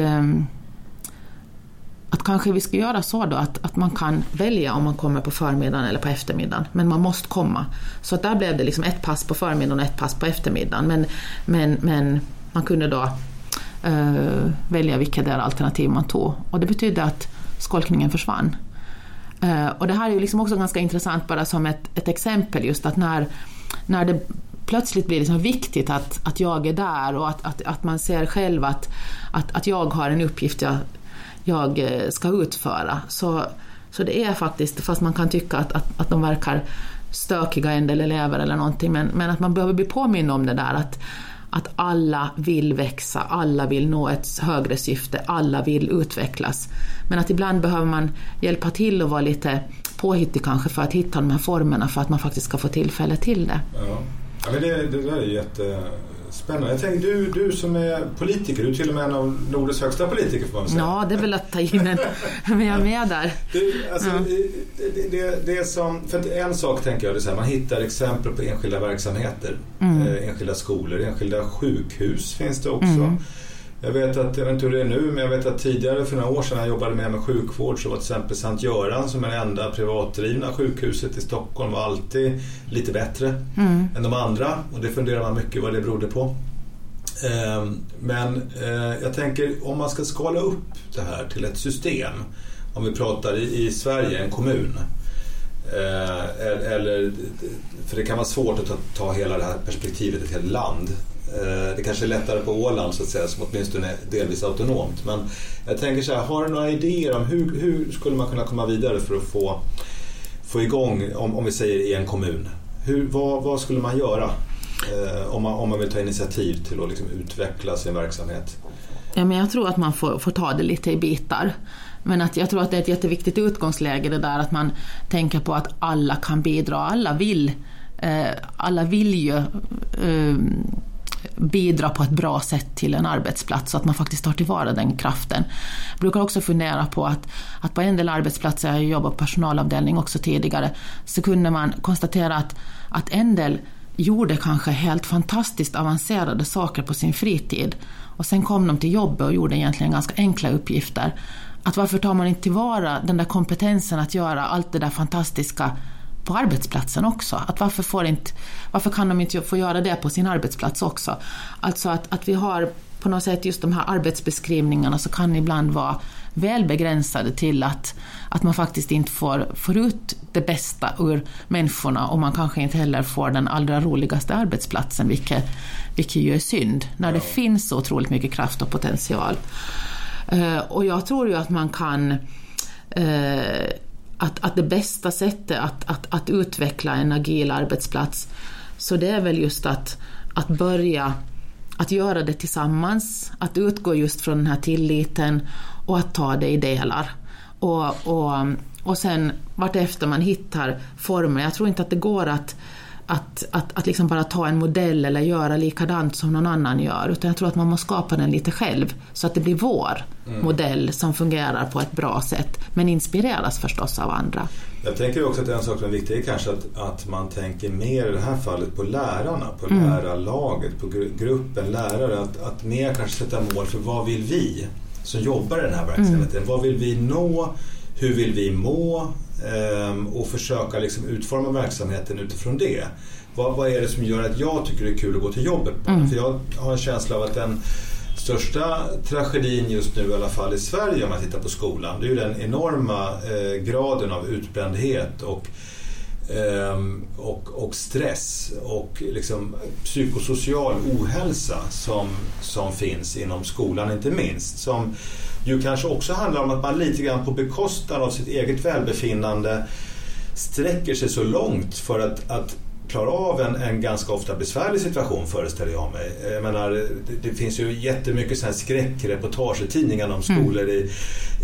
att kanske vi ska göra så då att, att man kan välja om man kommer på förmiddagen eller på eftermiddagen, men man måste komma. Så att där blev det liksom ett pass på förmiddagen och ett pass på eftermiddagen, men, men, men man kunde då uh, välja vilket alternativ man tog. Och det betydde att skolkningen försvann. Uh, och det här är ju liksom också ganska intressant bara som ett, ett exempel just att när, när det plötsligt blir liksom viktigt att, att jag är där och att, att, att man ser själv att, att, att jag har en uppgift jag, jag eh, ska utföra. Så, så det är faktiskt, fast man kan tycka att, att, att de verkar stökiga en del elever eller någonting, men, men att man behöver bli påmind om det där att, att alla vill växa, alla vill nå ett högre syfte, alla vill utvecklas. Men att ibland behöver man hjälpa till och vara lite påhittig kanske för att hitta de här formerna för att man faktiskt ska få tillfälle till det. Ja. Ja, men det, det där är jättespännande. Jag tänker, du, du som är politiker, du är till och med en av Nordens högsta politiker får man säga. Ja, det är väl att ta in en, men jag är med där. Du, alltså, ja. det, det, det, som, för en sak tänker jag, det är här, man hittar exempel på enskilda verksamheter. Mm. Eh, enskilda skolor, enskilda sjukhus finns det också. Mm. Jag vet att, jag vet inte hur det är nu, men jag vet att tidigare för några år sedan när jag jobbade med, med sjukvård så var till exempel Sankt Göran som är det enda privatdrivna sjukhuset i Stockholm var alltid lite bättre mm. än de andra och det funderar man mycket vad det berodde på. Ehm, men eh, jag tänker om man ska skala upp det här till ett system, om vi pratar i, i Sverige, en kommun. Eh, eller, för det kan vara svårt att ta, ta hela det här perspektivet ett helt land. Eh, det kanske är lättare på Åland så att säga som åtminstone är delvis autonomt. Men jag tänker så här, har du några idéer om hur, hur skulle man kunna komma vidare för att få, få igång, om, om vi säger i en kommun, hur, vad, vad skulle man göra eh, om, man, om man vill ta initiativ till att liksom utveckla sin verksamhet? Ja, men jag tror att man får, får ta det lite i bitar. Men att jag tror att det är ett jätteviktigt utgångsläge det där att man tänker på att alla kan bidra, alla vill. Eh, alla vill ju eh, bidra på ett bra sätt till en arbetsplats så att man faktiskt tar tillvara den kraften. Jag brukar också fundera på att, att på en del arbetsplatser, jag har jobbat på personalavdelning också tidigare, så kunde man konstatera att, att en del gjorde kanske helt fantastiskt avancerade saker på sin fritid och sen kom de till jobbet och gjorde egentligen ganska enkla uppgifter. Att varför tar man inte tillvara den där kompetensen att göra allt det där fantastiska på arbetsplatsen också. Att varför, får inte, varför kan de inte få göra det på sin arbetsplats också? Alltså att, att vi har på något sätt just de här arbetsbeskrivningarna så kan ibland vara väl begränsade till att, att man faktiskt inte får, får ut det bästa ur människorna och man kanske inte heller får den allra roligaste arbetsplatsen, vilket, vilket ju är synd, när det finns så otroligt mycket kraft och potential. Uh, och jag tror ju att man kan uh, att, att det bästa sättet att, att, att utveckla en agil arbetsplats, så det är väl just att, att börja att göra det tillsammans, att utgå just från den här tilliten och att ta det i delar. Och, och, och sen vartefter man hittar former, jag tror inte att det går att att, att, att liksom bara ta en modell eller göra likadant som någon annan gör, utan jag tror att man måste skapa den lite själv, så att det blir vår mm. modell som fungerar på ett bra sätt, men inspireras förstås av andra. Jag tänker också att en sak som är viktig är kanske att, att man tänker mer i det här fallet på lärarna, på mm. lärarlaget, på gruppen lärare, att, att mer kanske sätta mål för vad vill vi som jobbar i den här verksamheten, mm. vad vill vi nå, hur vill vi må? Ehm, och försöka liksom utforma verksamheten utifrån det. Vad, vad, är det som gör att jag tycker det är kul att gå till jobbet? Mm. För jag har en känsla av att den största tragedin just nu i alla fall i Sverige om man tittar på skolan, det är ju den enorma eh, graden av utbrändhet och ehm, och, och, stress och liksom psykosocial ohälsa som, som finns inom skolan inte minst. Som ju kanske också handlar om att man lite grann på bekostnad av sitt eget välbefinnande sträcker sig så långt för att, att klara av en, en ganska ofta besvärlig situation föreställer jag mig. Jag menar, det, det finns ju jättemycket här skräckreportage i tidningarna om mm. skolor mm. i,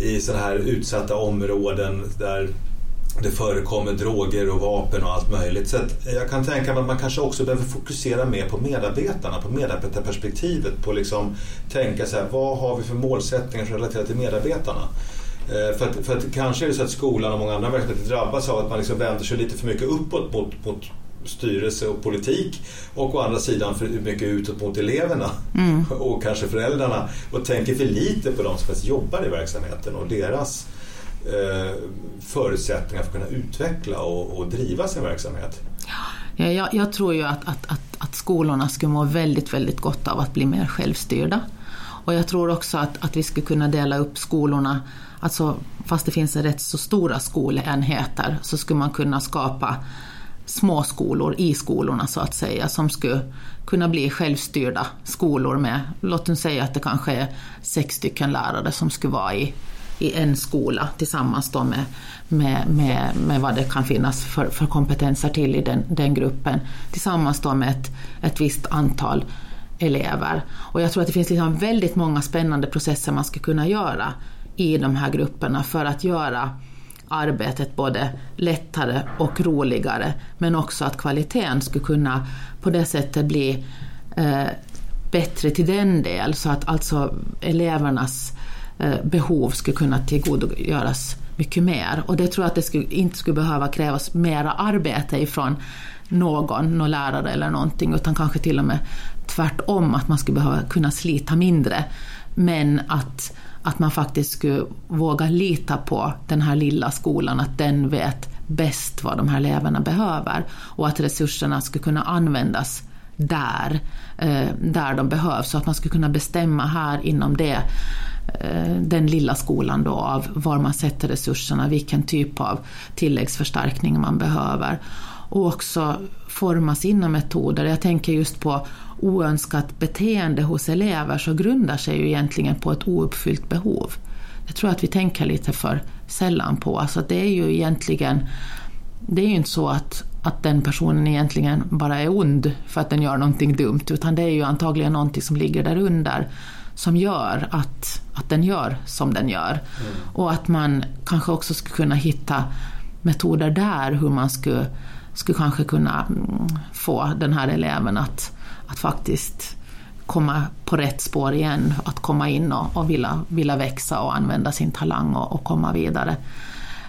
i sådana här utsatta områden där det förekommer droger och vapen och allt möjligt. Så jag kan tänka mig att man kanske också behöver fokusera mer på medarbetarna, på medarbetarperspektivet. På liksom tänka så här, vad har vi för målsättningar relaterat till medarbetarna? Eh, för att, för att kanske är det så att skolan och många andra verksamheter drabbas av att man liksom vänder sig lite för mycket uppåt mot, mot styrelse och politik och å andra sidan för mycket utåt mot eleverna mm. och kanske föräldrarna och tänker för lite på de som faktiskt jobbar i verksamheten och deras eh, förutsättningar för att kunna utveckla och, och driva sin verksamhet. Ja, jag, jag tror ju att, att, att, att skolorna skulle må väldigt, väldigt gott av att bli mer självstyrda. Och jag tror också att, att vi skulle kunna dela upp skolorna, alltså fast det finns rätt så stora skolenheter så skulle man kunna skapa små skolor i skolorna så att säga som skulle kunna bli självstyrda skolor med, låt oss säga att det kanske är sex stycken lärare som skulle vara i, i en skola tillsammans då med, med, med, med vad det kan finnas för, för kompetenser till i den, den gruppen tillsammans då med ett, ett visst antal elever. Och jag tror att det finns liksom väldigt många spännande processer man skulle kunna göra i de här grupperna för att göra arbetet både lättare och roligare men också att kvaliteten skulle kunna på det sättet bli eh, bättre till den del så att alltså elevernas eh, Eh, behov skulle kunna tillgodogöras mycket mer. Och det tror jag att det skulle, inte skulle behöva krävas mera arbete ifrån någon, någon lärare eller någonting, utan kanske till och med tvärtom, att man skulle behöva kunna slita mindre. Men att, att man faktiskt skulle våga lita på den här lilla skolan, att den vet bäst vad de här eleverna behöver och att resurserna skulle kunna användas där, eh, där de behövs. Så att man ska kunna bestämma här inom det, eh, den lilla skolan då av var man sätter resurserna, vilken typ av tilläggsförstärkning man behöver. Och också forma sina metoder. Jag tänker just på oönskat beteende hos elever så grundar sig ju egentligen på ett ouppfyllt behov. Det tror jag att vi tänker lite för sällan på. Alltså det är ju egentligen, det är ju inte så att, att den personen egentligen bara är ond för att den gör någonting dumt, utan det är ju antagligen någonting som ligger där under som gör att, att den gör som den gör. Mm. Och att man kanske också skulle kunna hitta metoder där hur man skulle, skulle kanske kunna mm, få den här eleven att att faktiskt komma på rätt spår igen, att komma in och, och vilja, vilja växa och använda sin talang och, och komma vidare.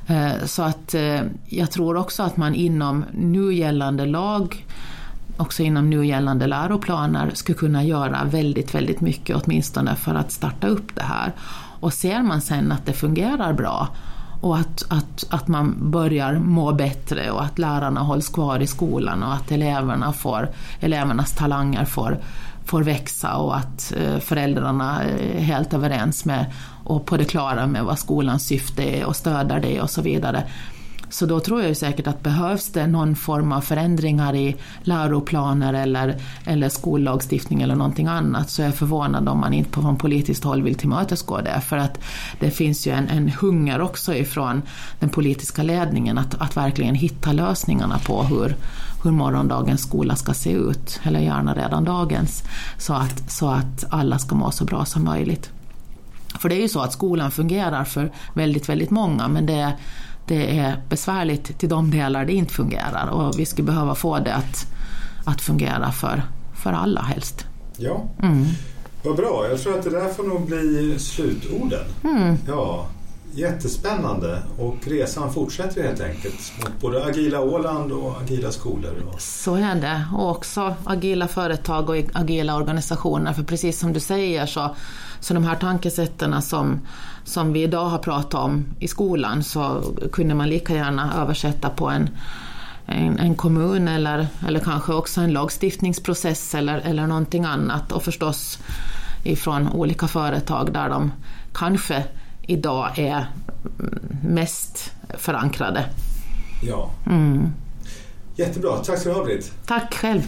Eh, så att eh, jag tror också att man inom nu gällande lag, också inom nu gällande läroplaner, skulle kunna göra väldigt, väldigt mycket åtminstone för att starta upp det här. Och ser man sen att det fungerar bra och att, att, att man börjar må bättre och att lärarna hålls kvar i skolan och att eleverna får, elevernas talanger får, får växa och att eh, föräldrarna är helt överens med och på det klara med vad skolans syfte är och stöder det och så vidare. Så då tror jag ju säkert att behövs det någon form av förändringar i läroplaner eller, eller skollagstiftning eller någonting annat så är jag förvånad om man inte från politiskt håll vill tillmötesgå det. För att det finns ju en, en hunger också ifrån den politiska ledningen att, att verkligen hitta lösningarna på hur, hur morgondagens skola ska se ut, eller gärna redan dagens, så att, så att alla ska må så bra som möjligt. För det är ju så att skolan fungerar för väldigt, väldigt många, men det är det är besvärligt till de delar det inte fungerar och vi skulle behöva få det att, att fungera för, för alla helst. Ja, mm. vad bra. Jag tror att det där får nog bli slutorden. Mm. Ja, Jättespännande. Och resan fortsätter helt enkelt mot både agila Åland och agila skolor. Så är det. Och också agila företag och agila organisationer. För precis som du säger så, så de här tankesätten som, som vi idag har pratat om i skolan så kunde man lika gärna översätta på en en, en, kommun eller, eller kanske också en lagstiftningsprocess eller, eller någonting annat. Och förstås ifrån olika företag där de kanske idag är mest förankrade. Ja. Mm. Jättebra, tack så du ha Britt. Tack själv.